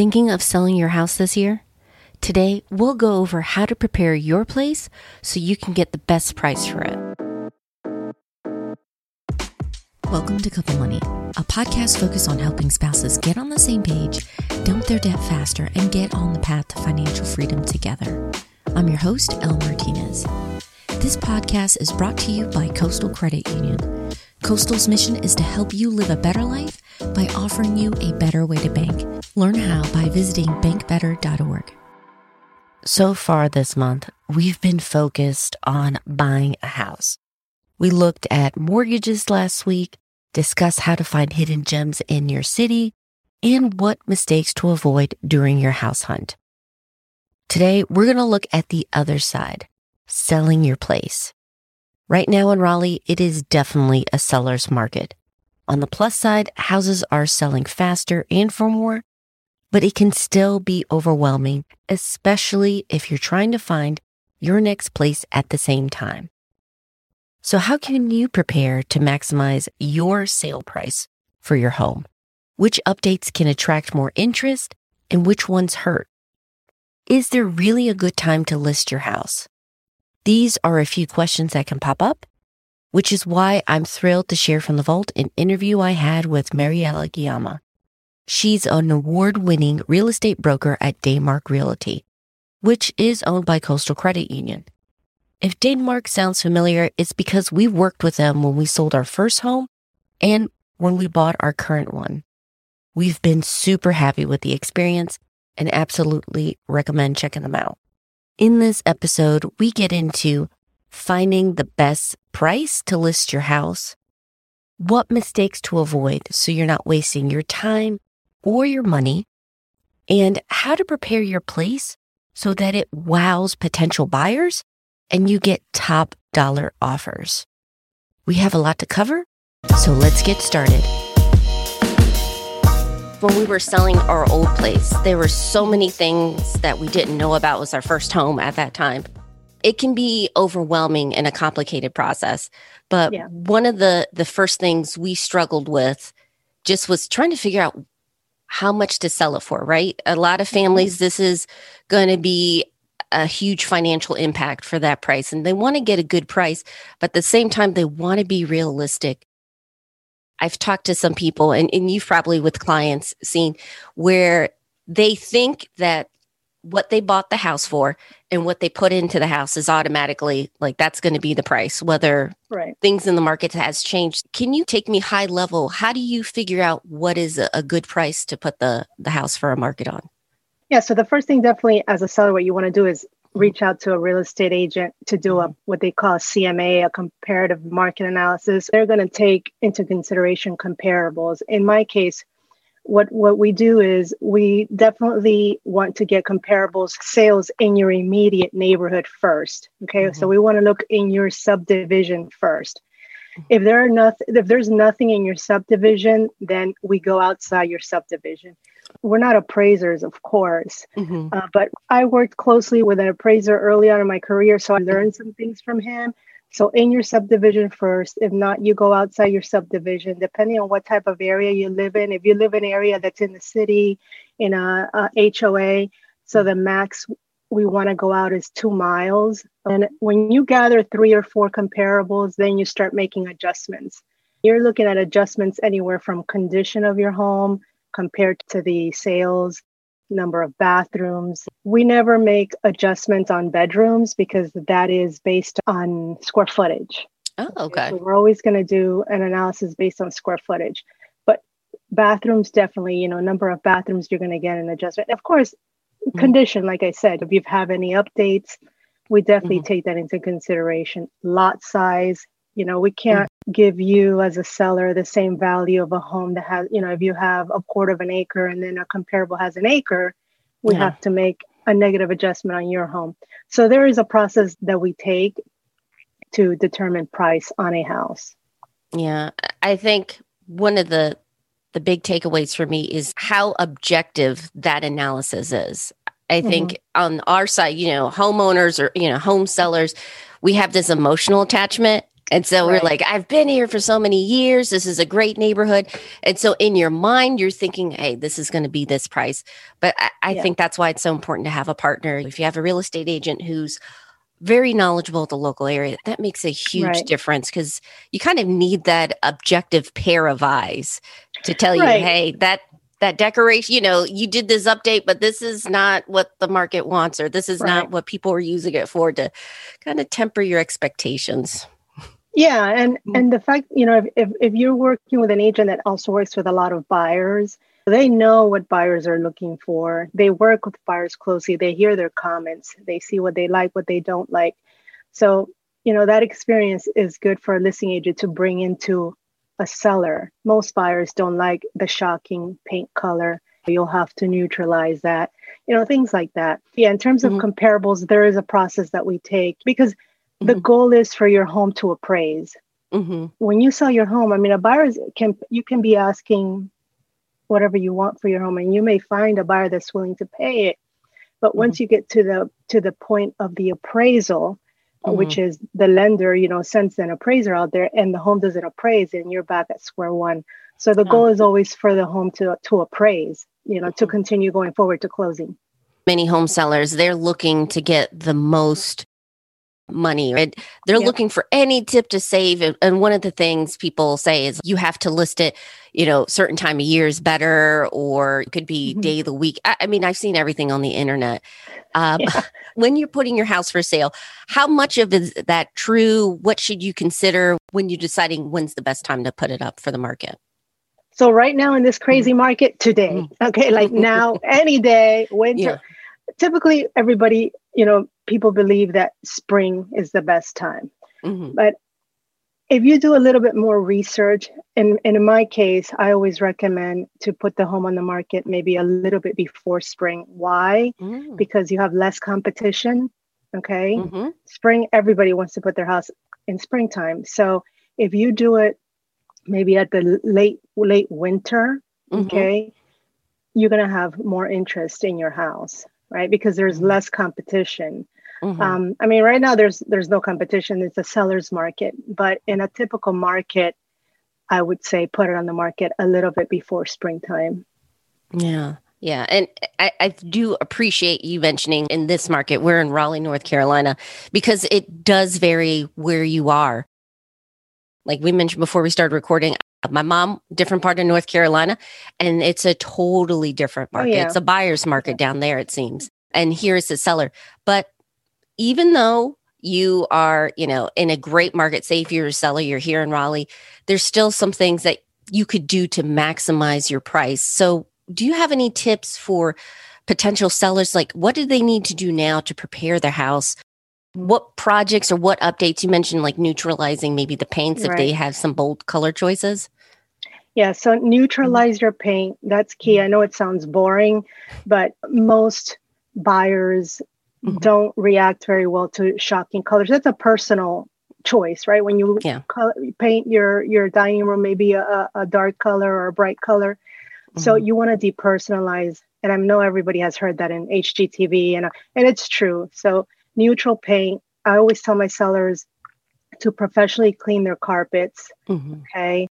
Thinking of selling your house this year? Today, we'll go over how to prepare your place so you can get the best price for it. Welcome to Couple Money, a podcast focused on helping spouses get on the same page, dump their debt faster, and get on the path to financial freedom together. I'm your host, Elle Martinez. This podcast is brought to you by Coastal Credit Union. Coastal's mission is to help you live a better life by offering you a better way to bank. Learn how by visiting bankbetter.org. So far this month, we've been focused on buying a house. We looked at mortgages last week, discussed how to find hidden gems in your city, and what mistakes to avoid during your house hunt. Today, we're going to look at the other side, selling your place. Right now in Raleigh, it is definitely a seller's market. On the plus side, houses are selling faster and for more, but it can still be overwhelming, especially if you're trying to find your next place at the same time. So how can you prepare to maximize your sale price for your home? Which updates can attract more interest and which ones hurt? Is there really a good time to list your house? These are a few questions that can pop up which is why I'm thrilled to share from the vault an interview I had with Mariela Guillama. She's an award winning real estate broker at Daymark Realty, which is owned by Coastal Credit Union. If Daymark sounds familiar, it's because we worked with them when we sold our first home and when we bought our current one. We've been super happy with the experience and absolutely recommend checking them out. In this episode, we get into finding the best price to list your house, what mistakes to avoid so you're not wasting your time or your money, and how to prepare your place so that it wows potential buyers and you get top dollar offers. We have a lot to cover, so let's get started. When we were selling our old place, there were so many things that we didn't know about. It was our first home at that time it can be overwhelming and a complicated process. But yeah. one of the the first things we struggled with just was trying to figure out how much to sell it for, right? A lot of mm-hmm. families this is going to be a huge financial impact for that price and they want to get a good price, but at the same time they want to be realistic. I've talked to some people and, and you've probably with clients seen where they think that what they bought the house for and what they put into the house is automatically like that's going to be the price whether right. things in the market has changed. Can you take me high level? How do you figure out what is a, a good price to put the the house for a market on? Yeah so the first thing definitely as a seller what you want to do is reach out to a real estate agent to do a what they call a CMA, a comparative market analysis. They're going to take into consideration comparables. In my case, what what we do is we definitely want to get comparables sales in your immediate neighborhood first okay mm-hmm. so we want to look in your subdivision first if there are nothing if there's nothing in your subdivision then we go outside your subdivision we're not appraisers of course mm-hmm. uh, but i worked closely with an appraiser early on in my career so i learned some things from him so in your subdivision first, if not, you go outside your subdivision, depending on what type of area you live in. If you live in an area that's in the city, in a, a HOA, so the max we want to go out is two miles. And when you gather three or four comparables, then you start making adjustments. You're looking at adjustments anywhere from condition of your home compared to the sales, number of bathrooms. We never make adjustments on bedrooms because that is based on square footage. Oh, okay. So we're always going to do an analysis based on square footage. But bathrooms definitely, you know, number of bathrooms you're going to get an adjustment. Of course, mm-hmm. condition, like I said, if you have any updates, we definitely mm-hmm. take that into consideration. Lot size, you know, we can't mm-hmm. give you as a seller the same value of a home that has, you know, if you have a quarter of an acre and then a comparable has an acre, we yeah. have to make a negative adjustment on your home. So there is a process that we take to determine price on a house. Yeah, I think one of the the big takeaways for me is how objective that analysis is. I think mm-hmm. on our side, you know, homeowners or you know, home sellers, we have this emotional attachment And so right. we're like, I've been here for so many years. This is a great neighborhood. And so in your mind, you're thinking, hey, this is going to be this price. But I, I yeah. think that's why it's so important to have a partner. If you have a real estate agent who's very knowledgeable at the local area, that makes a huge right. difference because you kind of need that objective pair of eyes to tell right. you, hey, that that decoration, you know, you did this update, but this is not what the market wants, or this is right. not what people are using it for to kind of temper your expectations. Yeah, and mm. and the fact, you know, if, if, if you're working with an agent that also works with a lot of buyers, they know what buyers are looking for. They work with buyers closely. They hear their comments. They see what they like, what they don't like. So, you know, that experience is good for a listing agent to bring into a seller. Most buyers don't like the shocking paint color. You'll have to neutralize that, you know, things like that. Yeah, in terms of mm-hmm. comparables, there is a process that we take because. The goal is for your home to appraise. Mm-hmm. When you sell your home, I mean, a buyer can you can be asking whatever you want for your home, and you may find a buyer that's willing to pay it. But once mm-hmm. you get to the to the point of the appraisal, mm-hmm. which is the lender, you know, sends an appraiser out there and the home doesn't appraise and you're back at square one. So the goal is always for the home to to appraise, you know, to mm-hmm. continue going forward to closing. Many home sellers, they're looking to get the most money right they're yep. looking for any tip to save and one of the things people say is you have to list it you know certain time of year is better or it could be mm-hmm. day of the week I, I, mean i've seen everything on the internet um, yeah. when you're putting your house for sale how much of is that true what should you consider when you're deciding when's the best time to put it up for the market so right now in this crazy mm-hmm. market today mm-hmm. okay like now any day winter yeah. Typically everybody you know people believe that spring is the best time. Mm-hmm. But if you do a little bit more research, and, and in my case, I always recommend to put the home on the market maybe a little bit before spring. Why? Mm. Because you have less competition. Okay. Mm-hmm. Spring, everybody wants to put their house in springtime. So if you do it maybe at the late, late winter, mm-hmm. okay, you're going to have more interest in your house, right? Because there's mm-hmm. less competition. Mm-hmm. Um, I mean, right now there's there's no competition. It's a seller's market, but in a typical market, I would say put it on the market a little bit before springtime. Yeah. Yeah. And I, I, do appreciate you mentioning in this market, we're in Raleigh, North Carolina, because it does vary where you are. Like we mentioned before we started recording, my mom, different part of North Carolina, and it's a totally different oh, market. Oh, yeah. It's a buyer's market down there, it seems. And here's a seller. But even though you are, you know, in a great market, say if you're a seller, you're here in Raleigh, there's still some things that you could do to maximize your price. So, do you have any tips for potential sellers? Like, what do they need to do now to prepare their house? What projects or what updates you mentioned, like neutralizing maybe the paints right. if they have some bold color choices? Yeah, so neutralize your paint. That's key. I know it sounds boring, but most buyers mm-hmm. don't react very well to shocking colors. That's a personal choice, right? When you yeah. color, paint your your dining room, maybe a, a dark color or a bright color. Mm-hmm. So you want to depersonalize, and I know everybody has heard that in HGTV, and and it's true. So neutral paint. I always tell my sellers to professionally clean their carpets. Mm-hmm. Okay.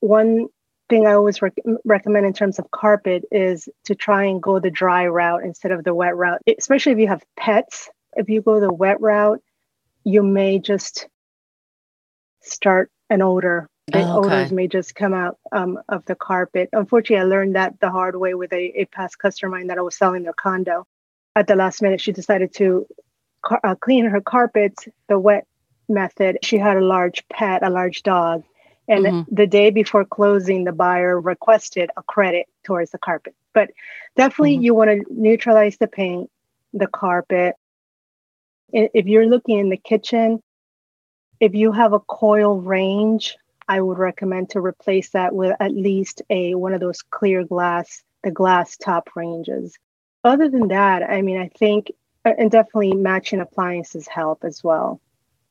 One thing I always rec- recommend in terms of carpet is to try and go the dry route instead of the wet route, especially if you have pets. If you go the wet route, you may just start an odor. The oh, okay. odors may just come out um, of the carpet. Unfortunately, I learned that the hard way with a, a past customer mine that I was selling their condo. At the last minute, she decided to car- uh, clean her carpets the wet method. She had a large pet, a large dog and mm-hmm. the day before closing, the buyer requested a credit towards the carpet. But definitely, mm-hmm. you want to neutralize the paint, the carpet. If you're looking in the kitchen, if you have a coil range, I would recommend to replace that with at least a one of those clear glass, the glass top ranges. Other than that, I mean, I think and definitely matching appliances help as well.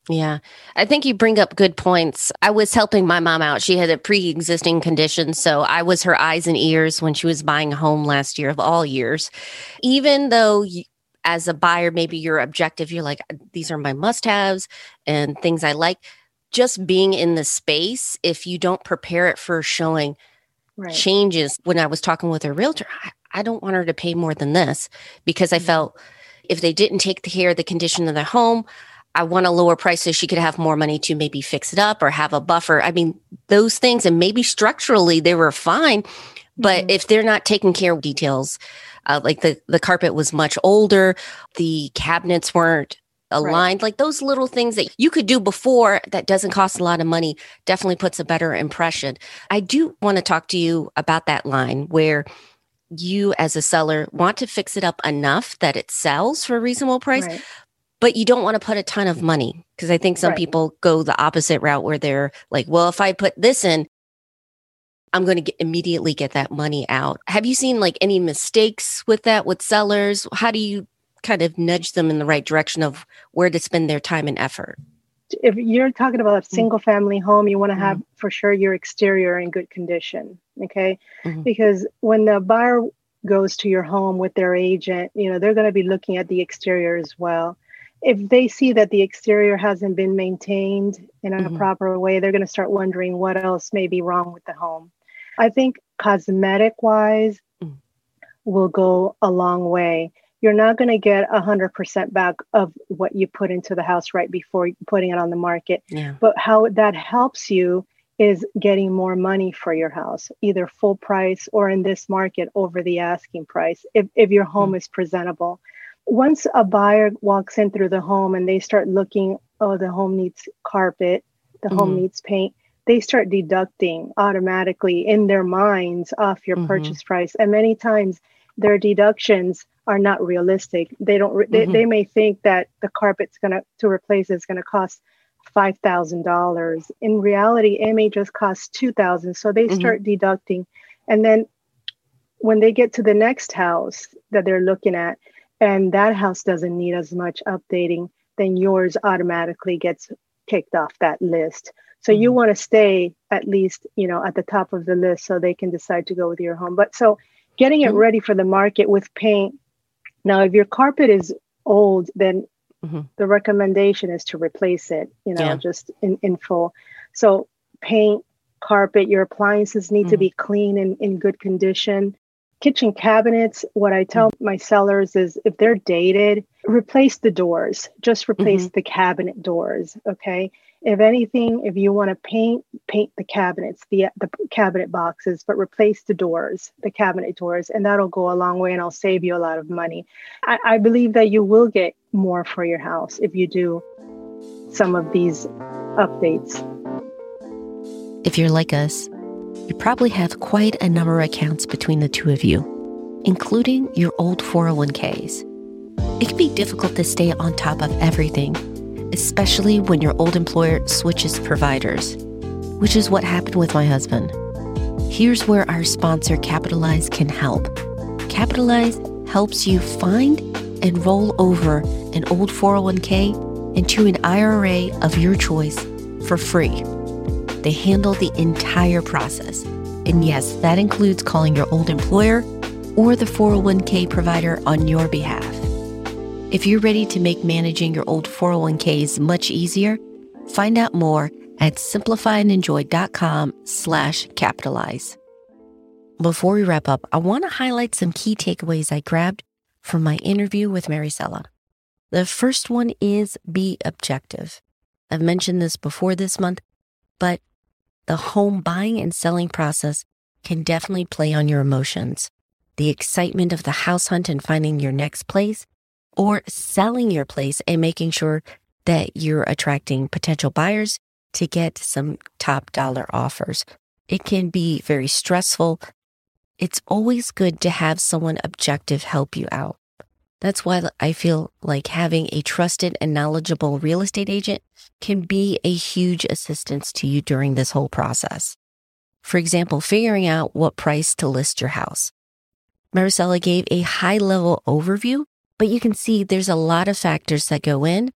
Yeah, I think you bring up good points. I was helping my mom out. She had a pre existing condition. So I was her eyes and ears when she was buying a home last year of all years. Even though you, as a buyer, maybe your objective, you're like, these are my must haves and things I like. just being in the space, if you don't prepare it for showing right. changes, when I was talking with a realtor, I, I, don't want her to pay more than this because I mm-hmm. felt if they didn't take care of the condition of their home, I want a lower price so she could have more money to maybe fix it up or have a buffer. I mean, those things, and maybe structurally they were fine, but mm-hmm. if they're not taking care of details, uh, like the the carpet was much older, the cabinets weren't aligned, right. like those little things that you could do before that doesn't cost a lot of money, definitely puts a better impression. I do want to talk to you about that line where you as a seller want to fix it up enough that it sells for a reasonable price right but you don't want to put a ton of money because I think some right. people go the opposite route where they're like, well, if I put this in, I'm going to get, immediately get that money out. Have you seen like any mistakes with that with sellers? How do you kind of nudge them in the right direction of where to spend their time and effort? If you're talking about a mm. single family home, you want to mm-hmm. have for sure your exterior in good condition. Okay. Mm-hmm. Because when the buyer goes to your home with their agent, you know, they're going to be looking at the exterior as well if they see that the exterior hasn't been maintained in a mm-hmm. proper way, they're going to start wondering what else may be wrong with the home. I think cosmetic wise mm. will go a long way. You're not going to get 100% back of what you put into the house right before putting it on the market. Yeah. But how that helps you is getting more money for your house, either full price or in this market over the asking price, if, if your home mm. is presentable once a buyer walks in through the home and they start looking, oh, the home needs carpet, the mm-hmm. home needs paint, they start deducting automatically in their minds off your mm-hmm. purchase price. And many times their deductions are not realistic. They don't, mm-hmm. they, they may think that the carpet's going to, replace is going to cost $5,000. In reality, it may just cost 2000 So they mm-hmm. start deducting. And then when they get to the next house that they're looking at, and that house doesn't need as much updating, then yours automatically gets kicked off that list. So mm-hmm. you want to stay at least, you know, at the top of the list so they can decide to go with your home. But so getting it mm-hmm. ready for the market with paint. Now, if your carpet is old, then mm-hmm. the recommendation is to replace it, you know, yeah. just in, in full. So paint, carpet, your appliances need to mm-hmm. be clean and in good condition kitchen cabinets, what I tell mm-hmm. my sellers is if they're dated, replace the doors, just replace mm-hmm. the cabinet doors. Okay. If anything, if you want to paint, paint the cabinets, the, the cabinet boxes, but replace the doors, the cabinet doors, and that'll go a long way and I'll save you a lot of money. I, I believe that you will get more for your house if you do some of these updates. If you're like us, you probably have quite a number of accounts between the two of you, including your old 401ks. It can be difficult to stay on top of everything, especially when your old employer switches providers, which is what happened with my husband. Here's where our sponsor Capitalize can help. Capitalize helps you find and roll over an old 401k into an IRA of your choice for free. They handle the entire process. And yes, that includes calling your old employer or the 401k provider on your behalf. If you're ready to make managing your old 401ks much easier, find out more at simplifyandenjoy.com slash capitalize. Before we wrap up, I want to highlight some key takeaways I grabbed from my interview with Maricela. The first one is be objective. I've mentioned this before this month, but the home buying and selling process can definitely play on your emotions. The excitement of the house hunt and finding your next place, or selling your place and making sure that you're attracting potential buyers to get some top dollar offers. It can be very stressful. It's always good to have someone objective help you out. That's why I feel like having a trusted and knowledgeable real estate agent can be a huge assistance to you during this whole process. For example, figuring out what price to list your house. Maricela gave a high level overview, but you can see there's a lot of factors that go in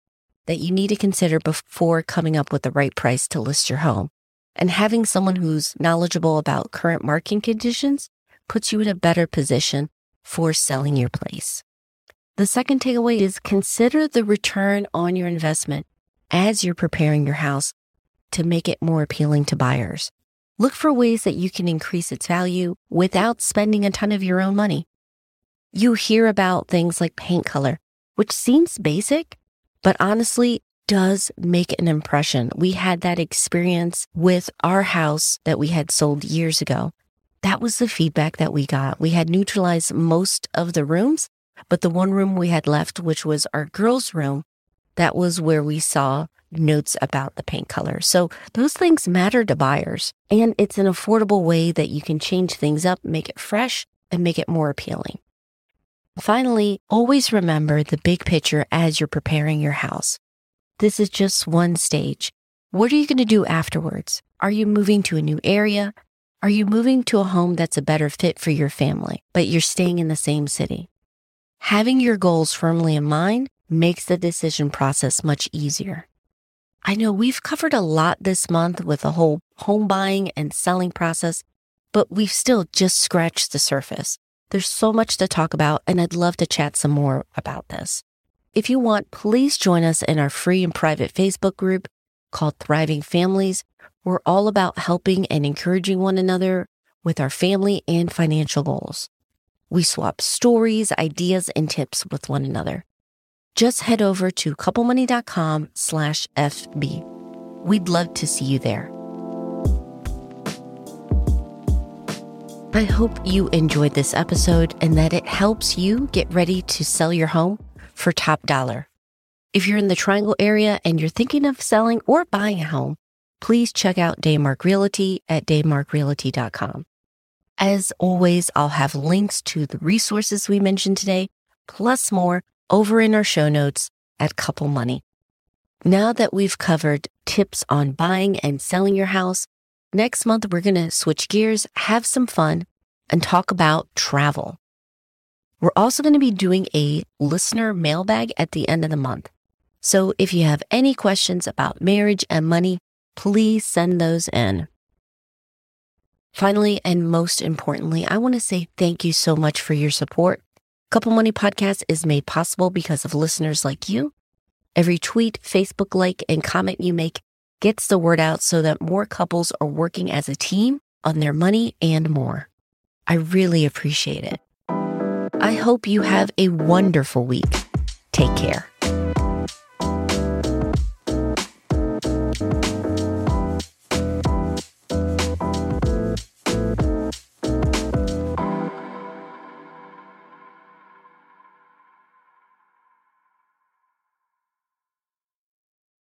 that you need to consider before coming up with the right price to list your home. And having someone who's knowledgeable about current market conditions puts you in a better position for selling your place. The second takeaway is consider the return on your investment as you're preparing your house to make it more appealing to buyers. Look for ways that you can increase its value without spending a ton of your own money. You hear about things like paint color, which seems basic, but honestly does make an impression. We had that experience with our house that we had sold years ago. That was the feedback that we got. We had neutralized most of the rooms, but the one room we had left, which was our girls' room, that was where we saw notes about the paint color. So those things matter to buyers. And it's an affordable way that you can change things up, make it fresh, and make it more appealing. Finally, always remember the big picture as you're preparing your house. This is just one stage. What are you going to do afterwards? Are you moving to a new area? Are you moving to a home that's a better fit for your family, but you're staying in the same city? Having your goals firmly in mind makes the decision process much easier. I know we've covered a lot this month with the whole home buying and selling process, but we've still just scratched the surface. There's so much to talk about, and I'd love to chat some more about this. If you want, please join us in our free and private Facebook group called Thriving Families. We're all about helping and encouraging one another with our family and financial goals. We swap stories, ideas, and tips with one another. Just head over to couplemoney.com slash FB. We'd love to see you there. I hope you enjoyed this episode and that it helps you get ready to sell your home for top dollar. If you're in the Triangle area and you're thinking of selling or buying a home, please check out Daymark Realty at daymarkrealty.com. As always, I'll have links to the resources we mentioned today, plus more over in our show notes at Couple Money. Now that we've covered tips on buying and selling your house, next month we're going to switch gears, have some fun, and talk about travel. We're also going to be doing a listener mailbag at the end of the month. So if you have any questions about marriage and money, please send those in. Finally, and most importantly, I want to say thank you so much for your support. Couple Money Podcast is made possible because of listeners like you. Every tweet, Facebook like, and comment you make gets the word out so that more couples are working as a team on their money and more. I really appreciate it. I hope you have a wonderful week. Take care.